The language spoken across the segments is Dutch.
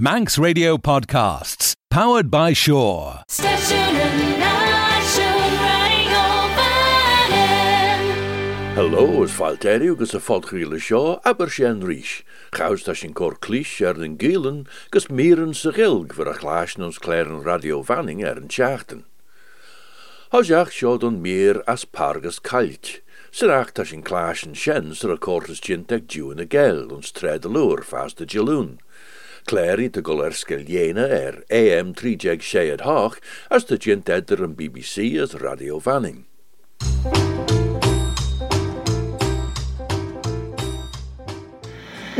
Manx Radio Podcasts, powered by Shore. Hello, is Falterio gus a fodgriele seo aber sin ríis. Chaus tá sin cór clís ar den géelen gus mieren sa gilg vir a chláisn ons kléiren radio vanning ar an teachtan. Hosach seo don meer as pargus kalt. Syrach tá sin chláisn sin ar a córtas ginteag dúin a gel ons tred a lúr fast a gelún. Clary de gol er er AM 3 séad hach as de edder an BBC as radio vanning.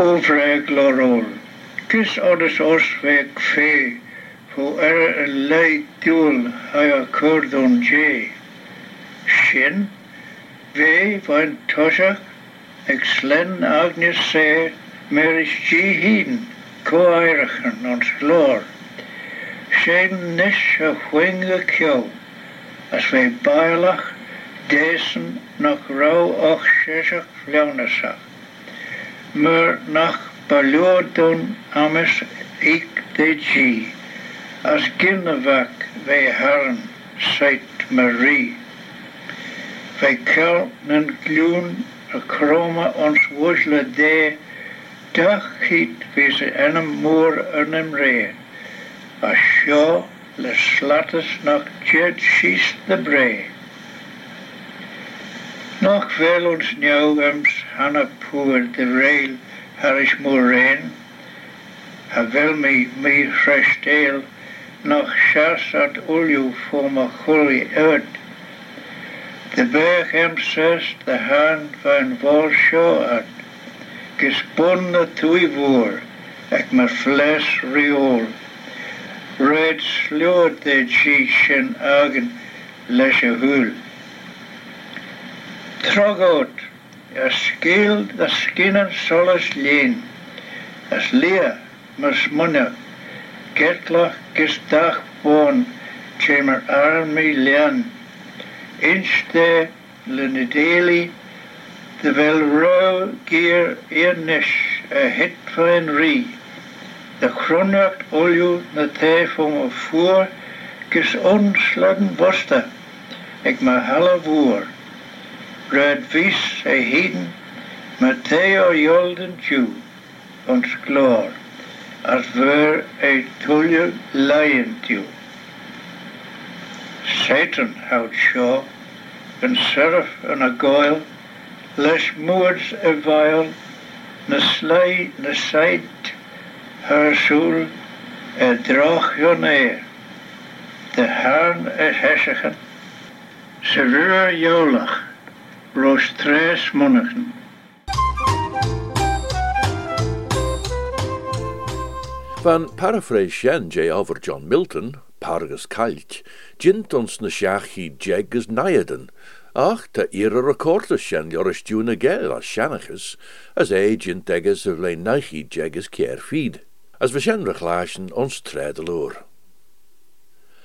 Overeg lorol. Kis odders os vek fe, fu er een lei duel ha a cordon J. Shin, ve van slen agnes se, ko eirichen ons glor. Shen nis a chwinge kjou, as ve bailach, desen nog rauw och sesach flaunasach. maar nach beloordon ames ik de G. As ginnevak wij herren, seit Marie. Wij kelten gloen a chroma ons wosle de, dag hiet wie ze en een moer en een ree. A sjo le slattes nach jet schiest de bree. Nog veel ons nieuwgems hanna poer de rail harish moerain. Ha wel me me fresh tail nog chas at ulju voor me chully uit. De berg hem zes de hand van vol show gespunnet i vor, ek med flesh riol. Red slår det kiksen øgen læsje hul. Trogot, jeg skild af skinnen solas ljen, as lia med smunja, gætla gestak von, tjemer armi ljen, indste lennedelig, de wel ro gear earnish a hit fine ri, de chronacht olju na te vom a voer, ges onslagen bosta, ik ma halle voer. Red vis a heden, Matteo Jolden Jew, ons glor, as ver a tulje lion Jew. Satan hout shaw, and seraph and a goyle, les moords a vile, na slay na sight, her soul, a droch yon air, de haan a hessigen, Severa Jolach, Roos tres monnigen. Van paraphrase J. over John Milton, Pargus Kalt, gint ons na seachi jegus naiden, ach ta ira recordas shen joris duna gel as shanachas, as e gint egas of le naichi jegus kier feed, as vi shen rechlaschen ons tredeloor.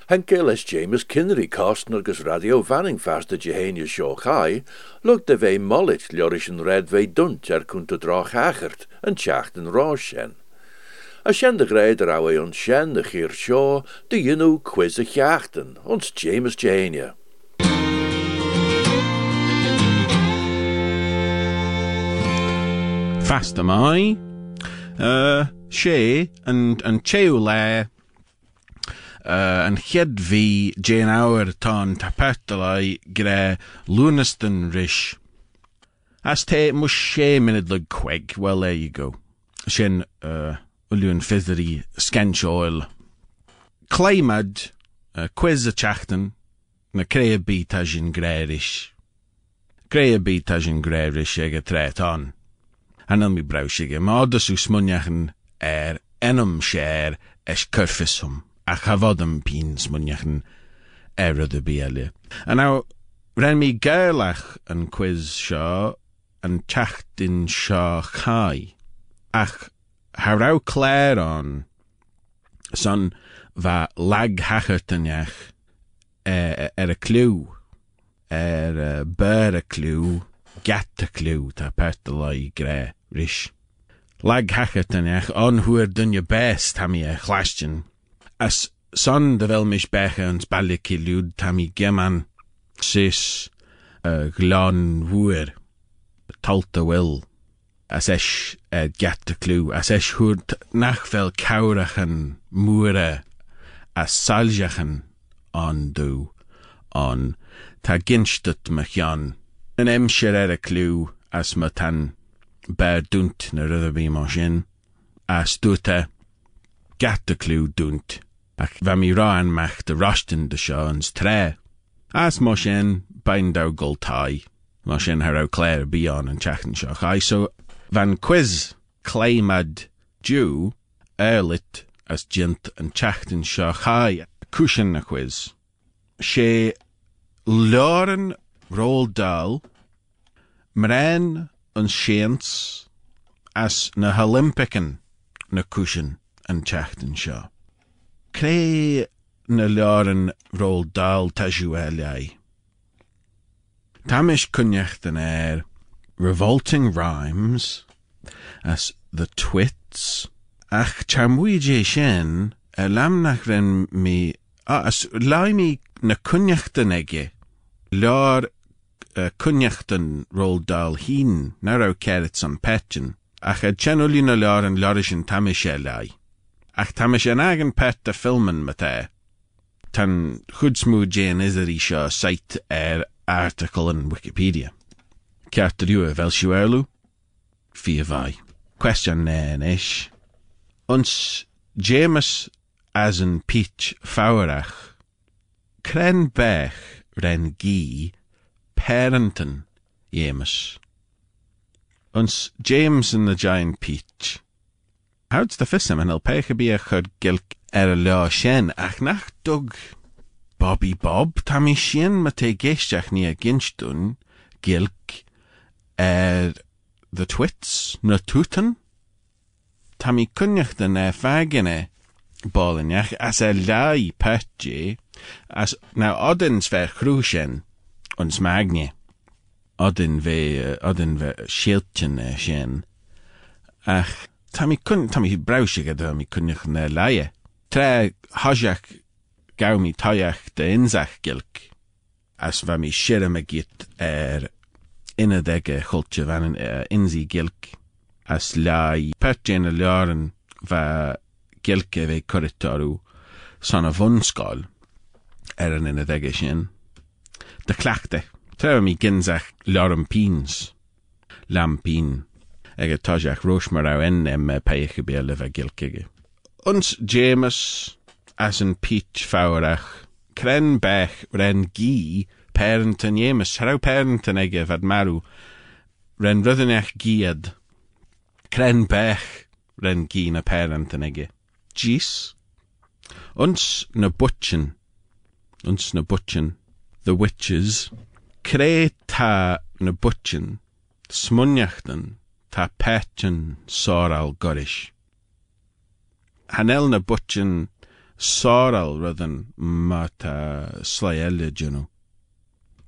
Henke les James Kinnery agus radio vanning faste Jehenia Shaw Chai, look de vei mollit ljorischen red vei dunt er kunta drach hachert, en tjachten roshen. A shen de greider awe ons shen de Shaw, de yinu quiz jachten, ons James Jehenia. Fast am I. Uh, sé an, an chéú le uh, an chead hí Jane áir tá tapetala gre Luniston ris. As te mu sé minid le queg, well there you go. Sin uh, uliún fitherí scanseoil. Cléimad uh, quiz a teachtan na cré bí tá sin gréiris. Gré bí tá sin gréiris ag a trétán. Anil mi brausige, má dasú smuneachan er enam sér es curfisum a chafodam pín smuneachan er a bíale. A now, ren mi gairlach an quiz seo an teachtin seo chai. Ach, ha rau cléir an son va lag hachartaneach er, er a clú, er a bur a clú, gat a clú tá pertal i gré ris. lag hachet an ech onhuer dunje best tam e chlastin. As son de vel mis beche ans baliki lud tam i geman. Sis uh, glon hwyr talta wil as eis uh, get de clw as eis hwyd nach fel cawrachan mwre as saljachan on dw on ta ginstut mach Yn emsir er y clw as ma tan ber dwnt na rydda fi mo sin, a stwta gat y clw dwnt, ac fe mi roan mach dy rostin dy sio yn tre. As mo sin bain daw gol tai, Mo sin haraw Claire bion yn chachin sio chai, so fan quiz claimad dew erlit as jint yn chachin sio chai, cwsyn na quiz. She loren rôl dal, mren an as na Olympican na cushion an teachtain seo. Na learan Roald Dahl taisiú. Tamish Revolting Rhymes as The Twits ach charmuide sin a mi as laimi na Lear uh, Roald Dahl hín nará cerit san petin, ach a tjenolí na lear an. Ach tamis an pet a filman mate. Tan chudsmú Jane Iserí seo site ar article in Wikipedia. Ceart riú a bhil siúirlú? Fi is. Ons James as an peach fáirach. Cren bech ren gí parentin James. Ons James in the Giant Peach. Houds the fissam en el peche bi a chud gilk er leo shen ach nach dug Bobby Bob tammy shen ma ginstun gilk er the twits na tutan tammy kunnach den e fagine Bollinach as a lai petje as now odins ver ons magne odin ve odin ve ach Tammy kun tammy brausig a mi kunnich na laie. Tre hajach gau mi de inzach gilk as va mi er inne dege chultje van uh, inzi gilk as lai petjen a laren va gilke ve korritorú san a vonskal er an. De clachte, tre mi ginzach lorem pins, lam pin, ag a tajach rosh en em gilkige. Uns James as an peach faurach, kren bech ren gi parent an James, harau parent an ege vad ren rydynach giad, kren bech ren gi na parent an ege. Gis, uns na butchen, uns na butchen, the witches, cre ta na butchin, smuniachtan, ta petchin soral gorish. Hanel na butchin soral rydyn ma ta slaelid yno.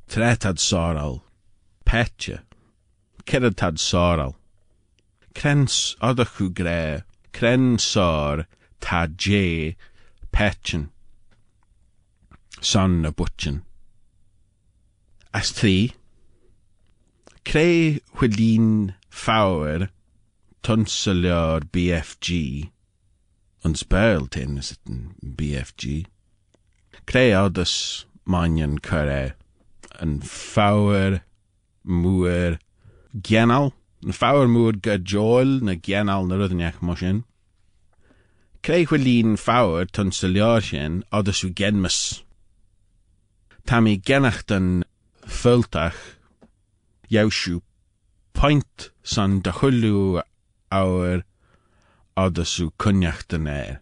Tretad soral, petcha, ceretad soral. Crens oddachw gre, cren sor, ta je, petchin. Son na butchin. S3, creu hwylun ffawr tonsilio'r BFG, ond sbel tyn sydd yn BFG, creu odys manion cyrau yn ffawr mwyr gianal, yn ffawr mwyr gydjoel na gianal na rydyn iach mos yn. Creu hwylun ffawr tonsilio'r sy'n odys yw genmys. Tam i genach dyn föltach jousú point san de chuú áir ádasú cunneach den éir.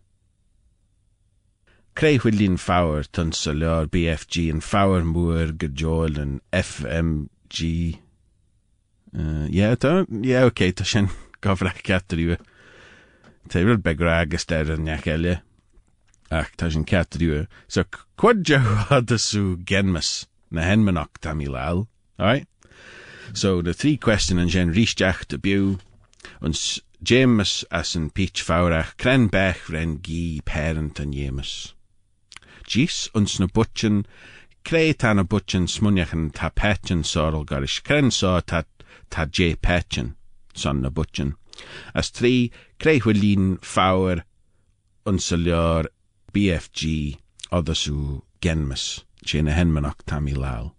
Créhfuil lín fáir tan sa leir BFG an fáir muair go joil an FMG. Uh, yeah, yeah, okay, tá sin gofra cetarú. Tá ru begra agus de an neach eile. ach tá sin cetriú so quid sú genmas na henmanach tá mí Alright? So the three question an gen ríisteach de bu James as an peach faurach, cren bech ren gi parent an James. Gis ons na butchen, tan a butchen smuniachan ta sorrel garish, cren so ta, ta son na butchen. As tri, creu hwylin faur BFG oddasw genmus, Jane henmanach tam i lal.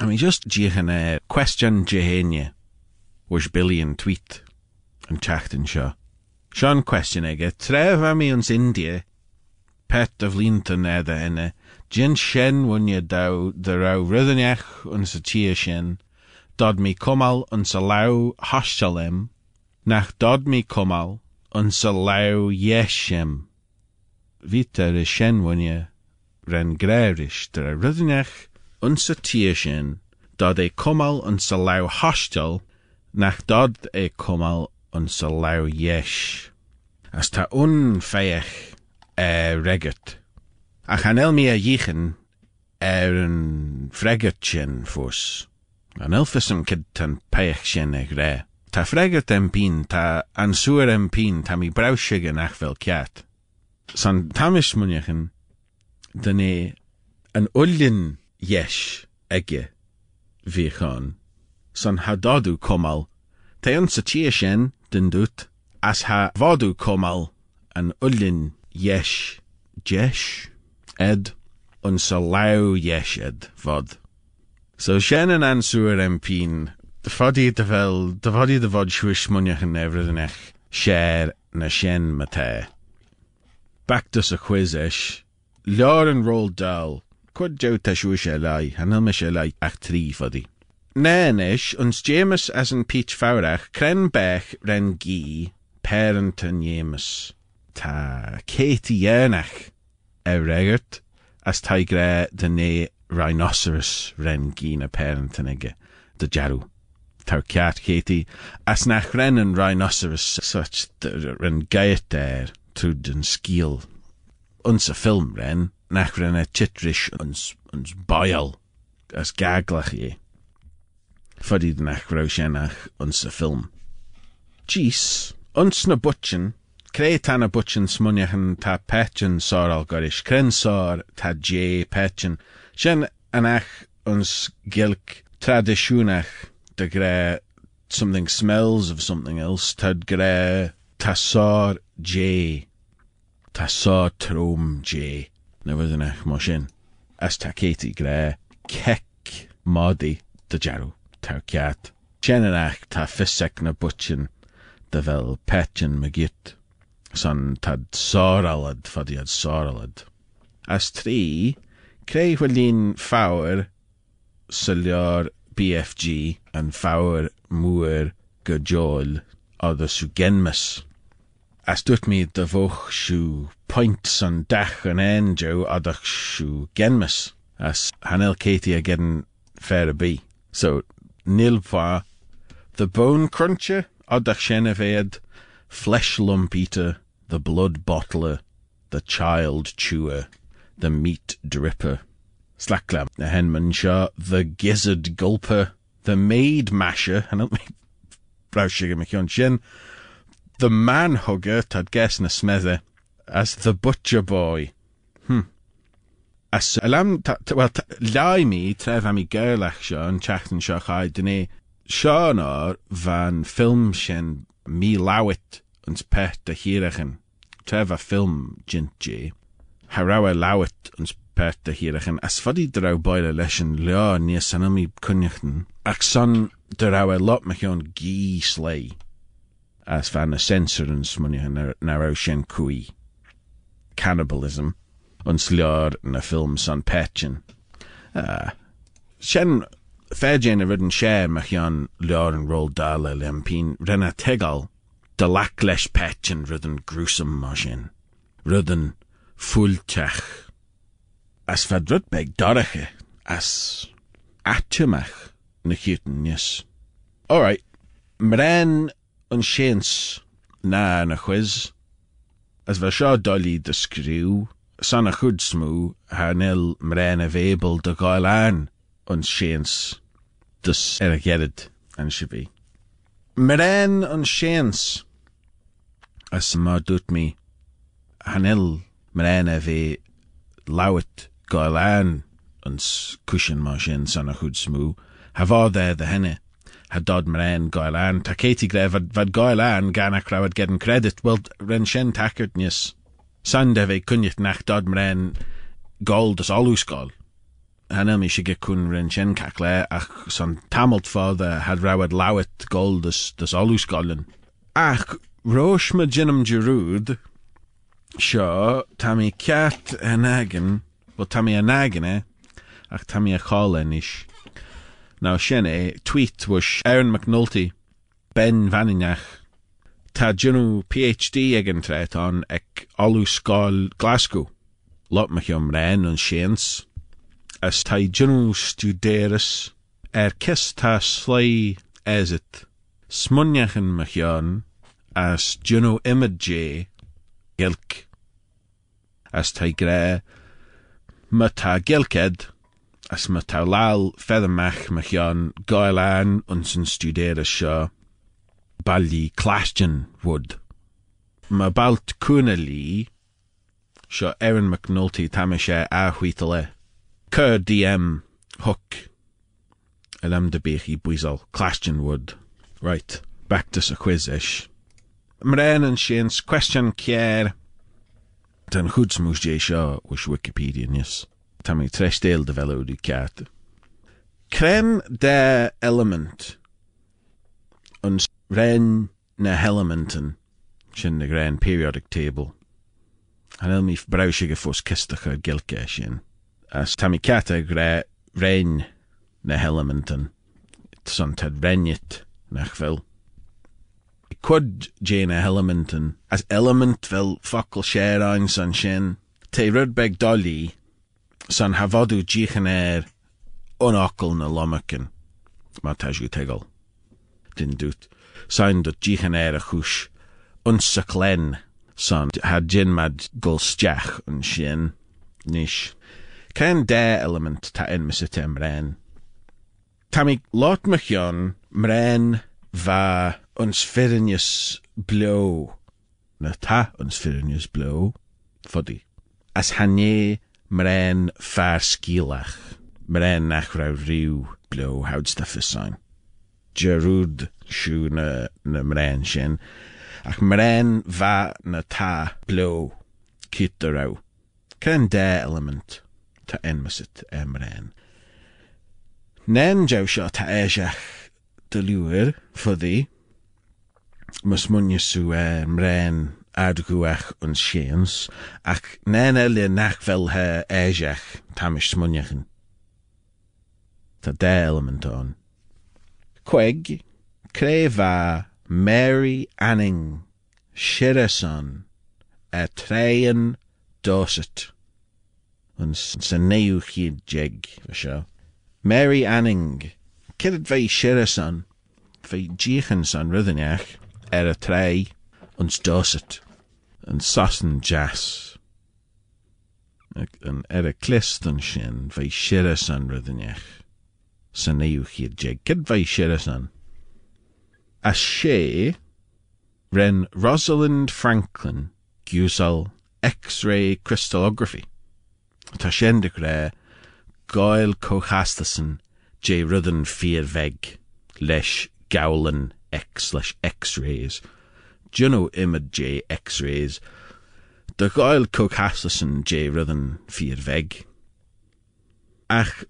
I mean, just jichen a question jehenia, was Billy and tweet, and chachten seo. Sean question ege, tref am India, pet of linton edda enne, jin shen wunye dau, the rau ryddeniach ons a tia shen, dod mi komal ons a lau nach dod mi komal ons a lau yeshem. Vita shen wunye, ren grerish, der ryddeniach ons a tia shen, dod e komal ons a lau hostel, nach dod e komal ons a lau yesh. As ta un feich e. Ach an el mi a yichen er een freget sin. An elfism kid tan peich sin e gre. Ta freget em pin, ta an suer em ta mi ach kiat. San tamish munjechen, dan e an ullin yesh ege vichon. San ha dodu komal, te sa tia sin den as ha vodu komal an ullin yesh jesh ed un sa lau yesh ed vod. So shen an answer em pin, de fodi de vel, de fodi de vod shwish munjach en evredenech, share na shen mate. Back to sa quiz ish, Lor and roll dal, Cwyd dew ta siw eisiau hanel me eisiau ach tri fyddi. Nain uns James as an peach fawrach, cren bech ren gi, parent an James. Ta, Katie yernach, e regert, as ta gre dyne rhinoceros ren gi na parent an ege, dy jarw. Taw ciat Katie, as nach ren an rhinoceros such ren gaet er, trwyd yn sgil Uns a film ren, nach ren a chitrish uns, uns boil, as gaglach ye. Fuddy nach roshenach uns a film. Jeez, uns na butchen, creu tan a butchen smuniachan ta petchen soral gorish, cren sor ta j petchen, shen anach uns gilk traditionach de gre something smells of something else, tad gre ta sor j, ta sor trom j, nevertheless moshin, as ta Katie gre kek modi de jaru. tar ceat. Senach tá fisec na butchin de bhfuil petchin me git, san tad sóralad fadiad sóralad. As trí, cré bhfuilín fáir sa leor BFG an fáir muair go joil ada sú genmas. As dúirt mi de bhoch siú point san dach an ein jo adach siú genmas, as hanel Katie a gen fair a bí. So, nilva, the bone cruncher, adach sheneved, flesh lump eater, the blood bottler, the child chewer, the meat dripper. Slacklam, the henman shaw, the gizzard gulper, the maid masher, and help me browshiga mckion shin, the man hugger, tad guess na smether, as the butcher boy. Hmm. As alam, ta, ta, well, ta, lai mi, tref am i gerlach sio, yn chachtan sio chai, dyna sio nor van film sien mi lawit ons pet de hirachen. Tref a film jint je. Harawa lawit ons pet de hirachen. As fadi draw boile leschen leo ni sanami kunjachten. Ac son draw a lot mech yon gi slay. As van a sensor munjachen naraw sien kui. Cannibalism. ons leor na film san petchen. Uh, Shen féjin a ridden sé me an leor an roll dale lempin renna tegal de lac leis petchen fulltech. As rud beg as atjemach na chuten yes. Alright, mren an séns na na quiz. As ver seo dolly de screw, san a chud smú ha nil a bhébal de gáil an an séans dus er a gead an si bhí. Meren an séans as má dút mi hanil meren a bhí lawet gáil an ans cushion chud smú, ha bhád é de henne. Ha dod mren gáil an, tá céti gré vad, vad gáil an ganach rawad gedden credit, wel ren sin takert nis. San de bheith cunit nach dod mren gáil das alús gáil. Hanna mi si ge kun ren sin cach le ach san tamalt fád a had rawad lawet gáil das, das alús gáilin. Ach, rois ma jinnam jirúd, seo tá mi ceat an agin, wel tá mi an agin eh, ach tá mi a chálen is. Now sin é tweet was Aaron McNulty, Ben Vaninach, Tá dúnú PhD ag an tret an ag olú sáil Glasgow. Lot me chum réin an sians, as tá studerus studéras ar kis er tá slé éit, smunnechan me chean as dúnú imidé gilk. As tá gré ma tá gilked as ma tau lal feathermach ma chian gael an uns yn studera sio balli clastion wood. Ma balt sio Erin McNulty tamashe a huitale. Cur DM hook. Elam de bech i bwysol. Clastion wood. Right. Back to sa quiz ish. Mren question kier. Hoods moes jay sio was Wikipedia. Tá mé trestéel de veú ceart. Krem de element ons ren na elementen sin na gran periodic table. An el mi brausige fós kistacha gilke sin. As tá cata gré rein na elementen san tad renjet nach fel. Quod Jane elementen as element fel fakkel sé ein san sin. Te rudbeg dolly san hafodw díchan er onokkel na lomacin má taisú tegal. Din dút. Sain san ha gin mad gulsteach an sin níis. Cain dé element ta in misite mren. Lot machion mren va ons firinius blo na ta ons firinius blo fodi. As hanne mren far skilach, mren nach ra riw blo hawds da fysain. Jerwd siw na, na mren sin, ac mren va na ta blo cyt raw. Ca'n de element ta enmasit e mren. Nen jaw sio ta eisiach dy liwyr ffyddi, Mys mwynysw e mren adguach ons séans, ach nene le nach fel he éiseach tamis smunnechen. Tá dé element on. Queg, creva Mary Anning, Shirason, a treien doset. Ons sa neu chiad jeg, seo. Mary Anning, cyrd fei Shirason, fei jichen son ryddyniach, er a trei, uns dorset, yn sasan jas. Ac yn er y clist yn sin, fe siris yn rydynech, sy'n eiw chi'r jeg, cyd fe siris yn. A she, ren Rosalind Franklin, gwsal X-ray crystallography. Ta sien dy gre, goel cochastason, je rydyn ffyr feg, lesh gawlan X slash X-rays, Juno imid J X-rays, de gael cook haslasan J fyr veg. Ach,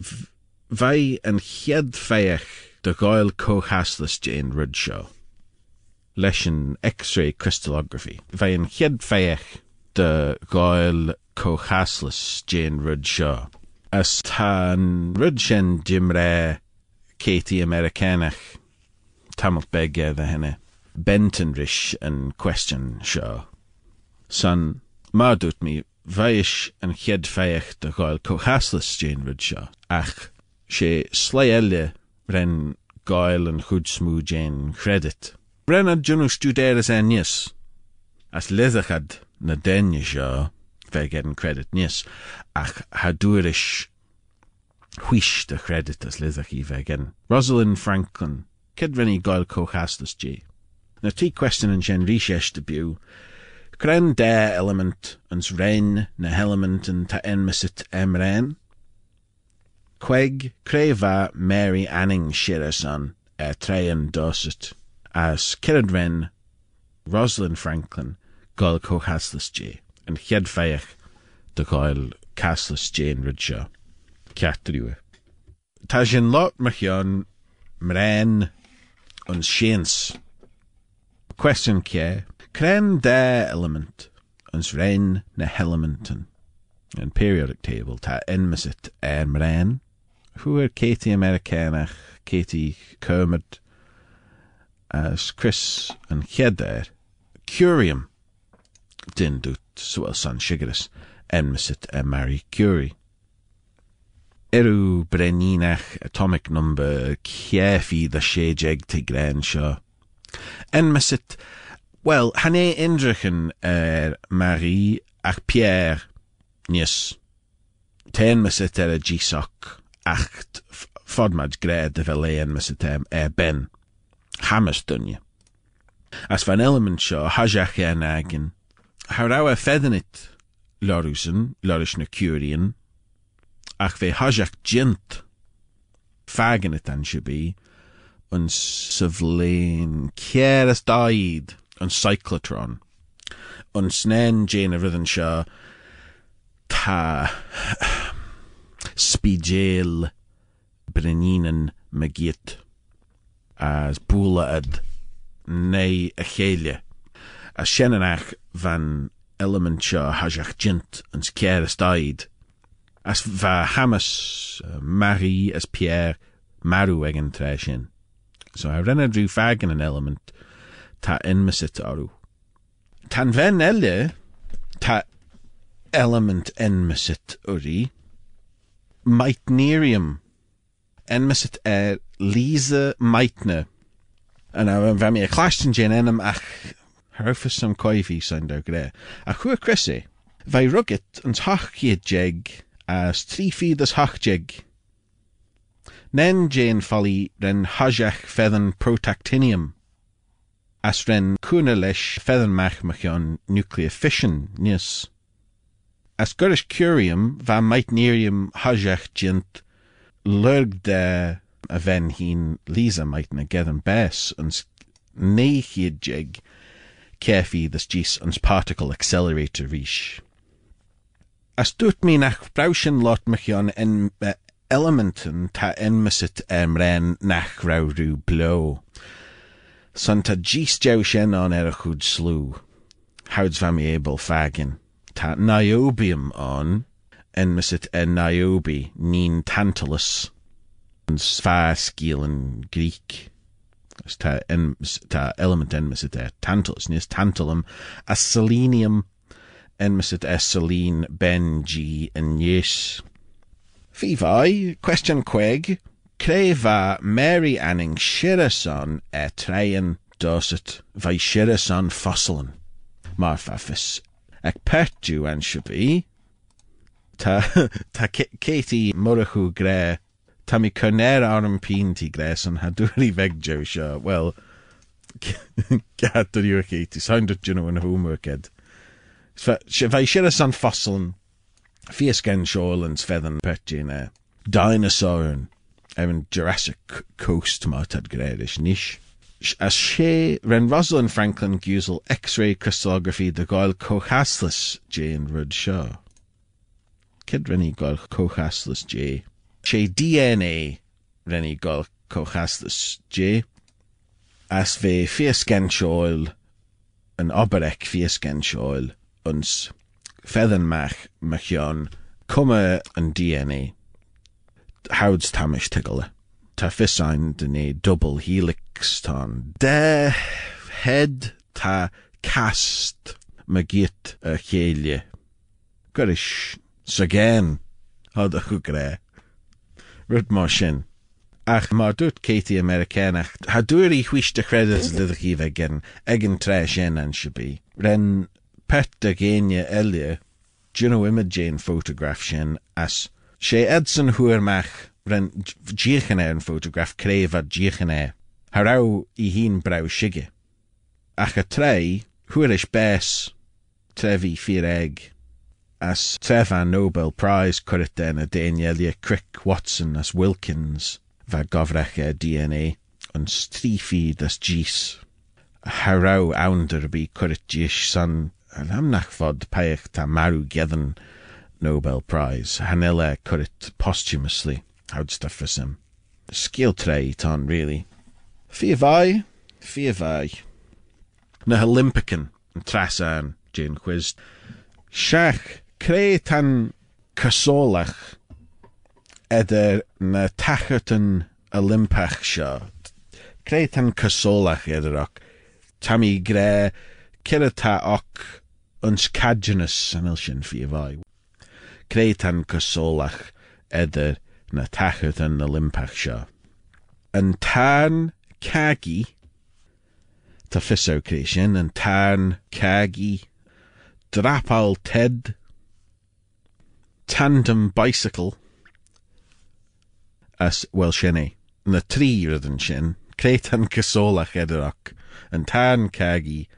vai yn chiad feich de cook haslas Jane Rudshaw. Leis X-ray crystallography. Vai yn chiad feich de cook haslas Jane Rudshaw. As tan Rudshen dimre Katie Americanach tamalt bege the henne. Bentonrish and question seo. San má dút mi bhais an chead féich de gáil cochaslas Jane seo ach sé slé ren an chud smú Jane credit. Brenna dúnú studéras é níos as lethachad na déine an credit níos ach hadúris huiis de credit as í bheith Rosalind Franklin Cid rinne gail cóchastas J. Na tí question an gen ríséis de Cren dé element ans rein na element an ta enmisit em rein? Queg creva Mary Anning Shirason e trean dosit, as Kirad Ren, Rosalind Franklin, gail cóchastas J. An chiad feich de gail caslas Jane Ridshaw. Ceatriúe. Tá sin lot machion mrein an séans. Question ce, Cren de element ans rein na elementan. An periodic table ta enmisit mrein. Who are Katie Americanach, Katie Kermit, as Chris an cheader, Curium, din dút swel san sigaras, enmisit e Marie Curie. Eru breninach atomic number kiefi the shejeg seo. Enmisit, well, hanne indrichen er Marie ach Pierre, nies. Ten er a gisok, acht fodmad gred de misit em er ben. Hamas dunje. As van element seo, hajach en agin. How e fedenit, Lorusen, ach fe hajach jint, fagen it an un syflein cieras daid, un cyclotron, un snen jane a ta spigel breninen magiet, as bula ad, nei a chéile, a shenanach van element seo hajach jint daid. As va hamas uh, Marie as Pierre maru egen. So a rinne drú fagan an element ta enmisit aru. Tan ven elle ta element enmisit uri meitnerium enmisit er Lisa meitne. En nou, we hebben een klachten gen enam ach Harfus sam coifi san der gre. A chua crisse, vai rugit ans hachkiad jeg as tri as hach jeg. Nen jane folly ren hajach feathen protactinium. As ren kuna lesh feathen mach machion nuclear fission nis. As gurish curium va meitnerium hajach jint lurg de a ven hin lisa meitna gethen bes ans neichiad jeg kefi das gis ans particle accelerator rish. As doet mi nach brauschen lot mechion en elementen ta enmisit emren nach rauru blo. Son ta gis shen on er a chud slú. Houds able fagin. Ta niobium on, en niobi, nin tantalus. Sfa skielen Greek en, ta element enmisit e tantalus, nis tantalum, a selenium enmisit e selene ben g en yes. Fi vai, question queg, cre va Mary Anning Shirason e treien dosit vai Shirason fossilen. Mar fafis, ec pertu an shabi, ta, ta Katie Murachu gre Tá mi cynner ar an pínti grésan ha dúí veg jo seo well gatar yw'r chi ti sound dyn nhw yn homeworked se fai siar san fossiln fies gen Shorelands e dinosaur evan Jurassic Coast ma tad nish as sé ren Rosalind Franklin gusel X-ray crystallography de goil cochaslas Jane Rud Shaw. Kid renny goil cochaslas J. sé DNA cochastas J as bvé fiascan seáil an oberek fiascan seáil ons feathanmeach meán cumme an DNA houds tamish tigle Tá fisáin den é double helix tá de head tá cast me git a chéile goris sa géin had a chu gré rud mar sin. Ach mar dút Katie Americanach ha dúirí chuiste credit lidachí bheith gin egin tre sin an sibí. Ren pet a géine eile Juno imime Jane photograph sin as sé Edson huairmeach ren ddíchan é an photograph créh a ddíchan é Harau i hin brau shige. Ach a trei, huirish bes, trevi fyr egg. As trefan Nobel Prize currit den a Danielia Crick Watson as Wilkins, va gofreche DNA, yn strifi das gis. Harau ounder bi currit gish son, an amnach fod paech ta gedden Nobel Prize, hanela currit posthumously, howd stuff for sim. Skill trei ton, really. Fi vai, fi vai. Na Olympican, yn trasan, Jane quiz. Siach, creu tan eder na tachartan Olympach tan cysolach eder ac. Tammy gre cyrra ta ac uns cadgenus an ilsin fi vai. Creu tan cysolach eder na tachartan Olympach sio. Yn tan cagi, ta yn drapal ted, tandem bicycle, as wel sinné, na trí rydyn sin, cretan cysolach yn tan cagi,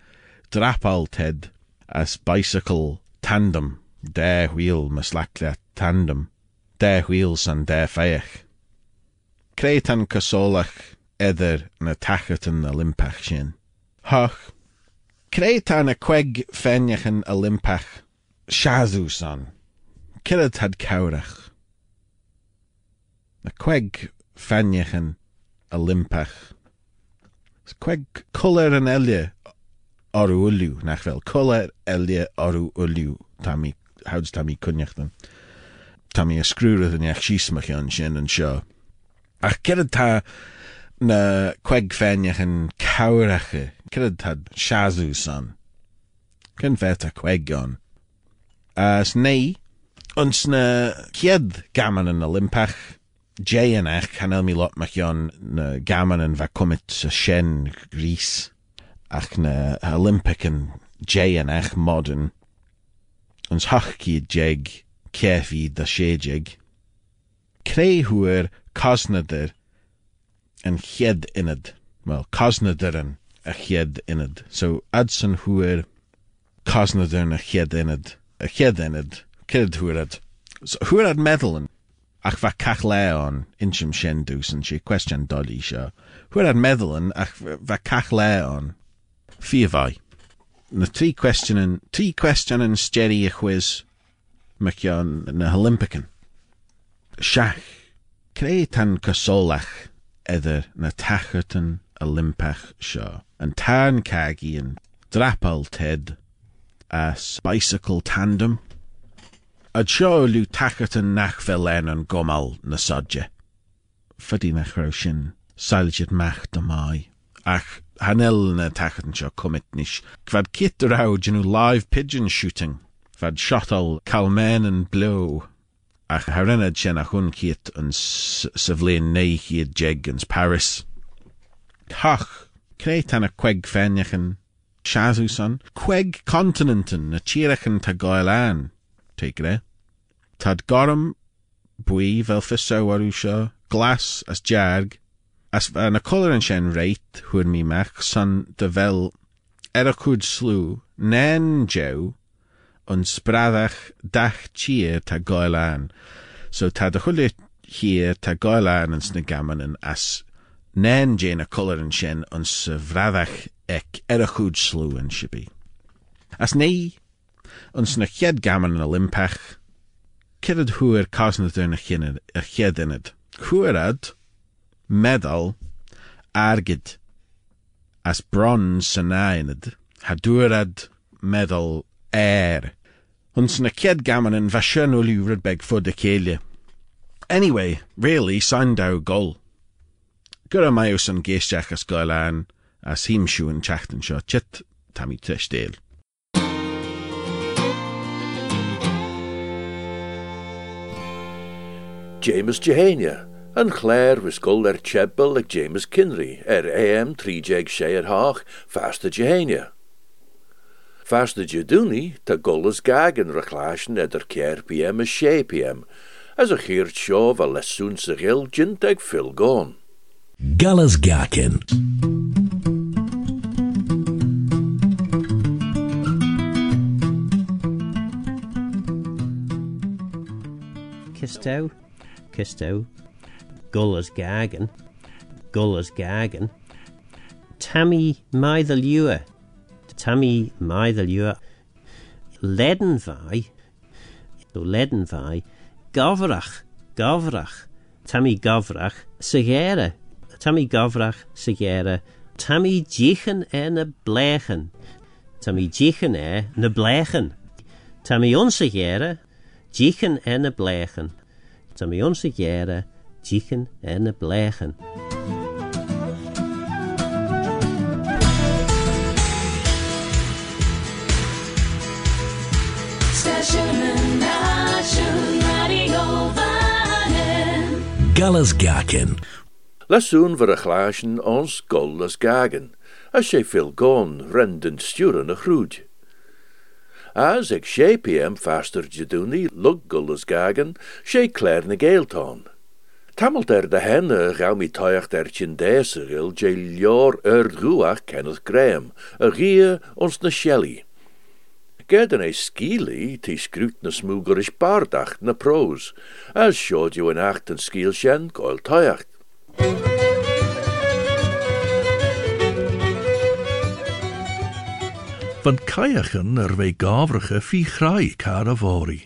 drapal ted, as bicycle tandem, de wheel maslaclia tandem, de wheels an de feich. Cretan cysolach edrych na tachatan na limpach sin. Hoch, cretan a queg fenjachan a limpach, shazu son, Kirad had cawrach. Na queg fenjachan a limpach. Queg colour an elia oru uliw, nach fel colour elia oru uliw, tammy, howds tammy cynjachtan. Tammy a iach sismach yn sin yn sio. Ach gerad ta na queg fenjach yn cawrache, gerad ta shazu son. Cyn fet a queg on. As nei, ons na kied gaman yn Olympach, Jay yn ech lot mach yon na gaman yn va cumit sa shen gris, ach na Olympic yn jay yn eich modern, ons hach gyd jeg, cefi da shejeg. Creu hwyr cosnadyr yn chied uned. Wel, cosnadyr yn a chied uned. So, adson hwyr cosnadyr yn y lled uned. Y lled uned, cyrd hwyrad. So, hwyrad meddwl yn ach fa cach leon inchym sien dws yn si, cwestiwn dod i sio. Hwyrad meddwl yn ach fa cach leon fi fai. Na trí cwestiwn yn, trí cwestiwn yn sgeri y chwys mycion yn y Olympican. Siach, creu tan cysolach edrych na tachart yn Olympach sio, yn tan cagi yn drapal ted as bicycle tandem. A sio lw tachart yn nach felen yn gomal na sodje. Fydi na chraw sin, sailgyd mach dy mai, ach hanel na tachartan sio cumit nish. Kvad kit raw genu live pigeon shooting. Fad shottal calmen and blow. Ach harenad sin a chun kiet yn syflein neu chiad jeg yn Paris. Hach, creu tan a queg fenjachan. Shazu son, queg continentan na chirachan ta goel an. Take it, Tad gorum bwy fel ffiso arw sio, glas as jarg, as yn y color yn sien reit hwyr mi mach son dy fel erachwyd slw, nen jew, yn spraddach dach chir ta goel an. So ta dy chwle hir ta goel an yn snygaman yn as nen jen y color yn sien yn syfraddach ec erachwyd slw yn sibi. As nei, yn snychiad gaman yn Olympach, cyrryd hwyr cosnad yn y chiad yn yd. Hwyrad, meddwl, argyd, as bron yd, hadwyrad meddwl air. Ons na kied gaman yn fashion o celia. Anyway, really, sa'n daw gol. Gyda mai os yn geisdiach as as him siw yn chachten sio, chit tam i. James Jehania, yn chler wisgol er chebel ag James Kinry, er AM 3 sé ar hach, fast y Jehania. Fast y Jeduni, ta golas gag yn rechlasion edr cer PM a 6 PM, as a chirt sio va lesún sa gil jinteg fil gón. Gallas Gakin. Kistow, Kistow, Gullas Gagan, Gullas Gagan, Tammy Mythelua, Tammy Mythelua, Ledenvai, Ledenvai, Gavrach, Gavrach, Tammy Gavrach, Segere, Tammy Gavrach, Segere, Tammy Jichen e na blechen, Tammy Jichen e na blechen, Tammy onsegere, Jichen e na blechen, Tammy Jichen e Nation Radio Vanen. Gallas voor a glaasjen ons gol as gagen, as sé fil gon renden sturen a groed. As ik sé pm faster jeduni lug gol as gagen, sé klair na geelton. Tamelt er de henne gauw mi toiacht er tjin deseril, je lior er ruach Kenneth Graham, a gie ons na Shelley. Gerden ei skili ti skruut na smugerish bardacht na pros, as sjod you in acht en skiel sjen goil toiacht. Van caiachen er wij gavrige fi graai car a vori.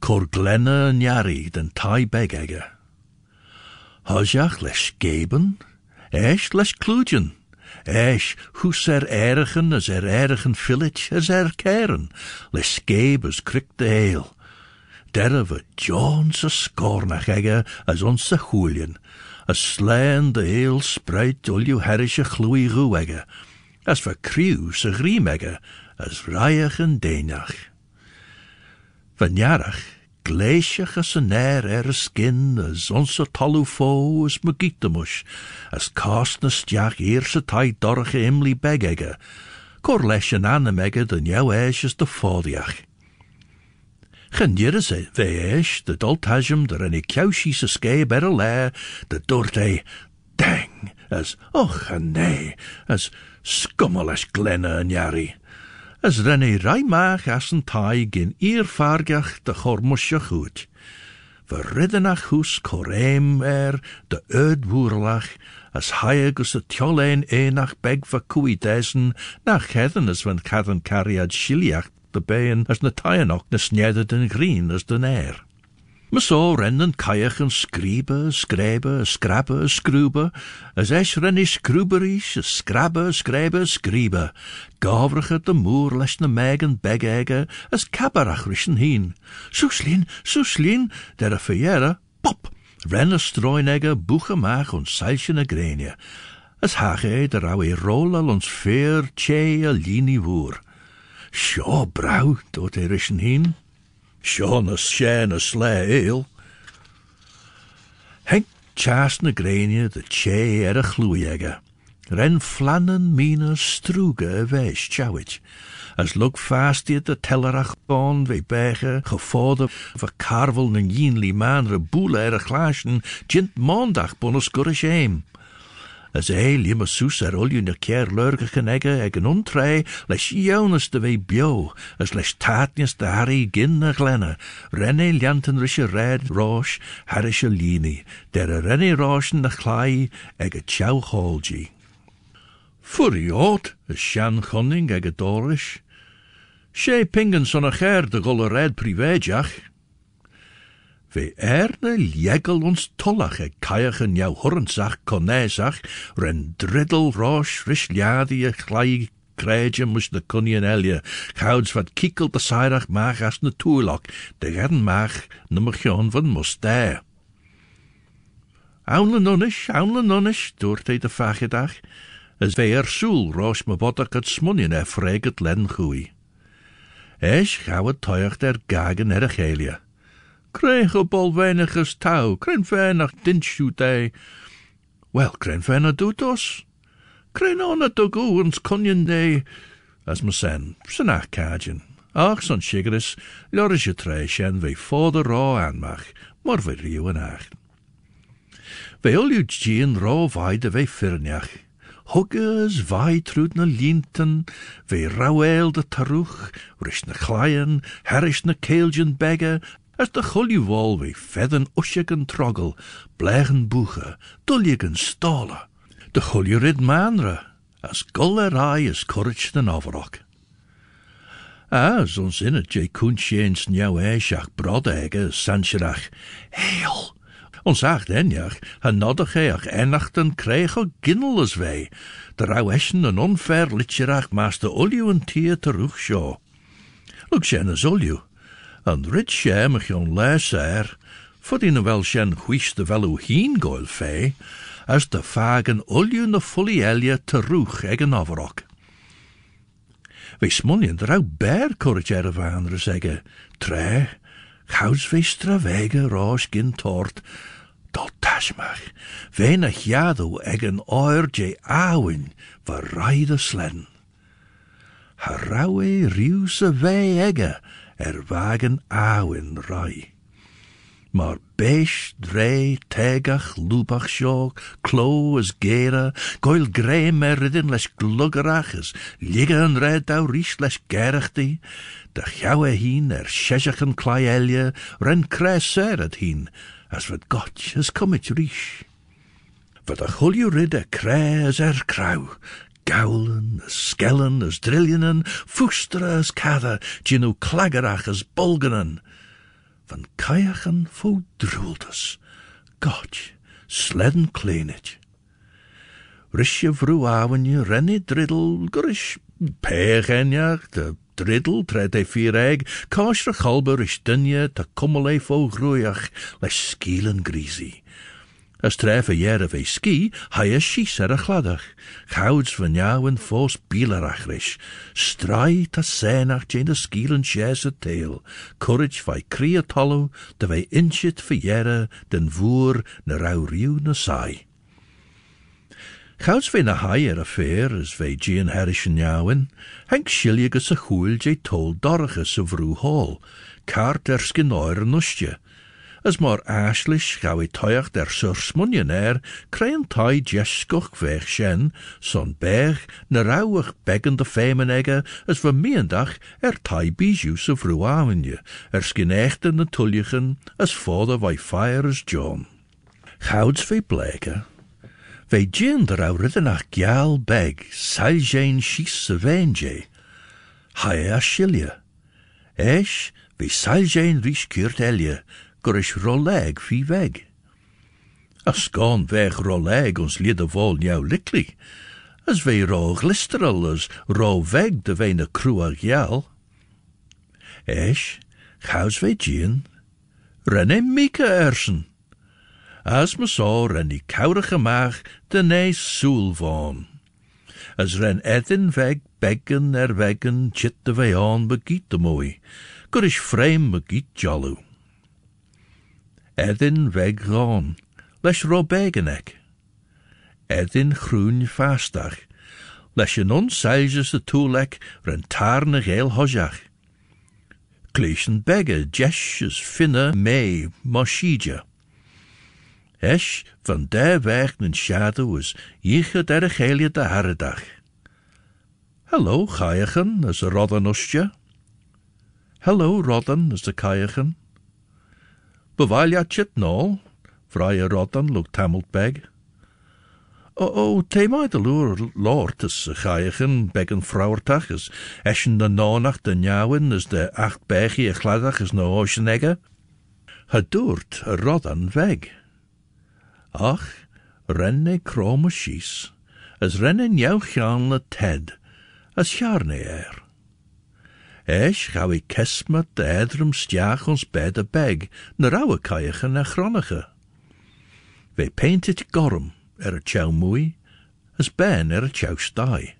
Cor glenne en jari den tai begegge. Hosjach les geben, esch les kludjen. Esch, hus er ergen as er ergen village as er keren. Les gebes krik de heel. Derre we Jones a scornach egge as ons a chulien. As slaan de heel spruit ulju herrische chloei ruegge. As for crew se griemegge, as riach en deinach. Van jarach, as een air er skin, as onze talu fo as magitamush, as kastnes jach eerse tai dorge imli begegge, cor leis an anemegge den jou as de. Gen jere se ve eis, de doltajum der en ik kjaushi se ske better le, de dorte, dang, as och en nee, as skummel as en jari. As renne rijmaag as tai gin eer vaargach de chormusje goed. Hus koreem er de uitwoerlach, as de tjollein eenach beg va kuidesen, nach heden as van kaden kariad shiliach de beien as na taienoch na den green as den air. Me so rennen kajachen skriebe, skreebe, skrabbe, skrube, as eis renni skruberies, skrabbe, skrebe, skriebe, gavrige de moer les na megen begege, as kabarach rischen heen. Soeslien, soeslien, der verjere, pop, renne strooinegge, boege maag ons seilsje na grenie, as hage der rauwe rol al ons veer, tje a lini woer. Sjo, brau, doet rischen heen. Sean a sjen a sle eel. Henk chas na grenie de che er a chloeiege. Ren flannen mine struge wees chawit. As luk fastie de tellerach bon we bege gefode va karvel na jienli man re boele er a glaasjen jint maandag bonus gurre shame. As ei limme soes er na keer lurge egge eg een ontrei, les jounes de wei bio, as les taatjes de harry gin na glenne, renne lianten rische red roos, harrische lini, der renne roosen na chlai eg a chow holgi. Furiot, a shan chunning eg a dorish. She pingen son a de golle red privéjach, Ve erne liegel ons tollach e jou horrensach konesach, ren driddel roos risliadi chlai mus de kunien elje, gouds wat kiekel de sairach maag as na toerlok, de gern maag nummer gion van mostij. Aunle nonnish, aunle nonnish, doort de vagedag, as ve er soel roos me botak het smunien e freget len goei. Eis gauw het der gagen er a gelia. Kreeg op al weiniges touw, kren weinig dinshoot ei. Wel, kren weinig doet os. Kren on het ook oens konjen nee. As me sen, senach kajen. Ach, son shigeris, loris je treisje en we voor de ro aanmach, maar we rieuwen acht. Ve olju gien ro vaide ve firniach. Huggers vai trud na linten, ve rauel de taruch, rish na chlaien, herish na keelgen begge, as de wol ve fedden ushigen trogel, blegen boege, dulligen stala. De rid manre, as gulle rai is courage den overrock. As ons in het je kunstjeens nieuw eisach brodege sancherach, heel. Ons acht enjach, ha noddegeach enachten kreeg o ginnels wij, de rauw eschen en onfair litjerach maas de olju en tier terug sjo. Look as en sje mech jon luisaar, voor die wel sjen huis de wel uw heen goil as de vagen olju na fully elje terug egen overok. Wij smuljen er ook bear courage er of andere zeggen. Tre, gauws wij stravege roos gin tort. Dat tasmach, weinig jadu egen oer je awin, waar rijde slen. Harawe riuse ege, er wagen rij. Maar besh, dre, tegach, lubach sjo, klo as gera, goil grey meridin les gluggerach as liggen red au rish les gerachti, de chouwe hien er sheshachen claelje, ren creser het hien, as wat gotch as commit rish. Wat a chulju rid a cre as er crow, gowlen, as skellen, as drillionen, foostere as cather, ginu claggerach as bulgenen, van kajachen vo droeltes. Gotch, sledden kleinetje. Risje vroeg awenje, rennie driddel, gurish, pegenjach, de driddel, tred e vier egg, kosher halber is dunje, te kummel vo groeiach, les skielen griezy. Treffe jere ve ski, ha je schies er a chladach. Gouds van jou en fos bielerach rish. Strai ta senach jane de skielen a tail. Courage vai kria tollu, de ve inchit ve jere, den voer na rau riu na sai. Gouds ve na hai er a fair, as ve gian herish en jouwen. Henk a chwyl je tol dorgus a vrw hall. Kart erskin oer nustje. As mar aaslis gau i toiach der sursmunjen er, kreien tai jeskuch vech shen, son berg, na rauwach beggen de femenegge, as we meendach er tai bijus of ruawenje, er skin na tullichen, as vader vai fire as John. Gouds ve bleke, ve gin der au riddenach gial beg, saljein schies a venje, hae a shilje. Esh, ve saljein rish elje, gurish roleg fi weg. As gone weg roleg ons liede vol jou likli, as ve ro glisterel as ro weg de ve na crua gial. Esh, chaus ve gien, renne mika ersen. As me so renni kaurige maag de nee soel van. As ren edin weg beggen er chit de ve on begiet de mooi, gurish frame begiet jollu. Edin weg ron, leis ro begenek. Edin groen fastach, leis je non seiges de toelek ren tarne geel hojach. Gleischen begge jesjes finne mee moshija. Esch van der weg een shadow is jiche der geelje de harredag. Hallo, kaiachen, as a rodden ustje. Hallo, rodden, as de kaiachen. Bewail ja chit nol, vrije rodden, look tamelt beg. O, o, te mij de loer as a kaiachen, beggen vrouwertag, as eschen de nonach de njouwen, as de acht begie a gladach, as no oceanegge. Het doert a rodden weg. Ach, renne schies, as renne jou gaan ted, as. Esch gauw ik kesmet de edrum stiach ons bij de beg, na rauwe kaiige na. We painted gorm er a chow moei, as ben er a stai.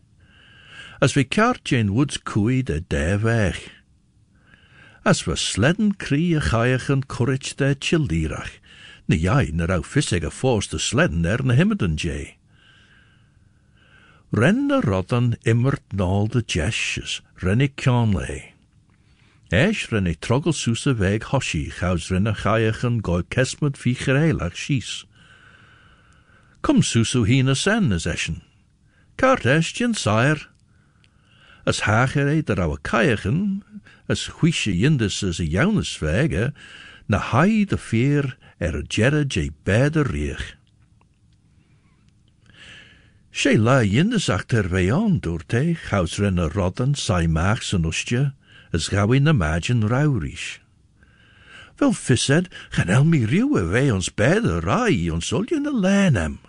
As we kart in woods koei de de weg. As we sledden krie a chaiigen courage de childirach, na jai na rau fissig a fors de sledden er na himmeden jay. Ren na roddan immert nal de jesjes, ren ik lei. Esh ren ik trogel soese weg hoshi, chaus ren a chaiachen goi kesmet fi gereilach schies. Come susu hina sen as eschen. Kart jin sire. As hager e der ouwe kajagen, as huisje jindus as a na hai de veer er jerre je bede riech. Sé la jindus achter vei aan door te, gaus renne rodden, sai maag san ustje, as gauw na magin raurish. Wel fissed, gaan el mi rieuwe wij ons beide rai, ons zul je na lenem.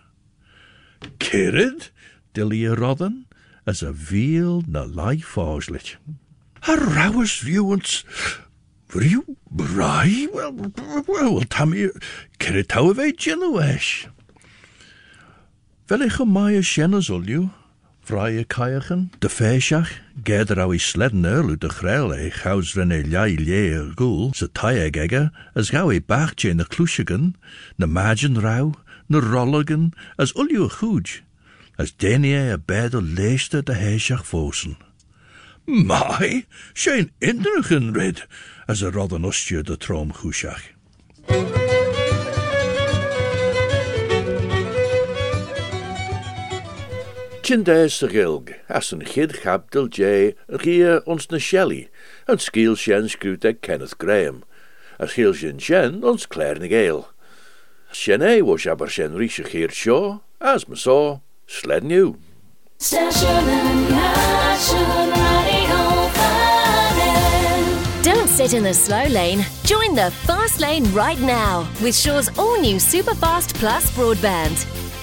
Kirid, dillie rodden, as a veel na lai fauslit. A rauwers rieuwens, rieuw, rai, wel, wel, wel, tammy, kirid touwe wij ik maaie sjenne zul je, vrije kajagen, de feestjag, geder au i sledden erlu de grel e gaus renne ljai gul, ze taie gegge, as gau e bachtje in de klusjegen, na magen rauw, na rolligen, as ulju goed, as denie a beide leeste de heesjag fosen. Mai, geen indrukken red, as a rodden de troom goesjag. Chindes gilg, as een gid gabdel jay, rie ons na Shelley, en skiel shen Kenneth Graham, as hiel shen shen ons Claire Gale. Shen e was aber shen rische geer shaw, as me saw, sled new. Don't sit in the slow lane. Join the fast lane right now with Shaw's all new Superfast Plus broadband.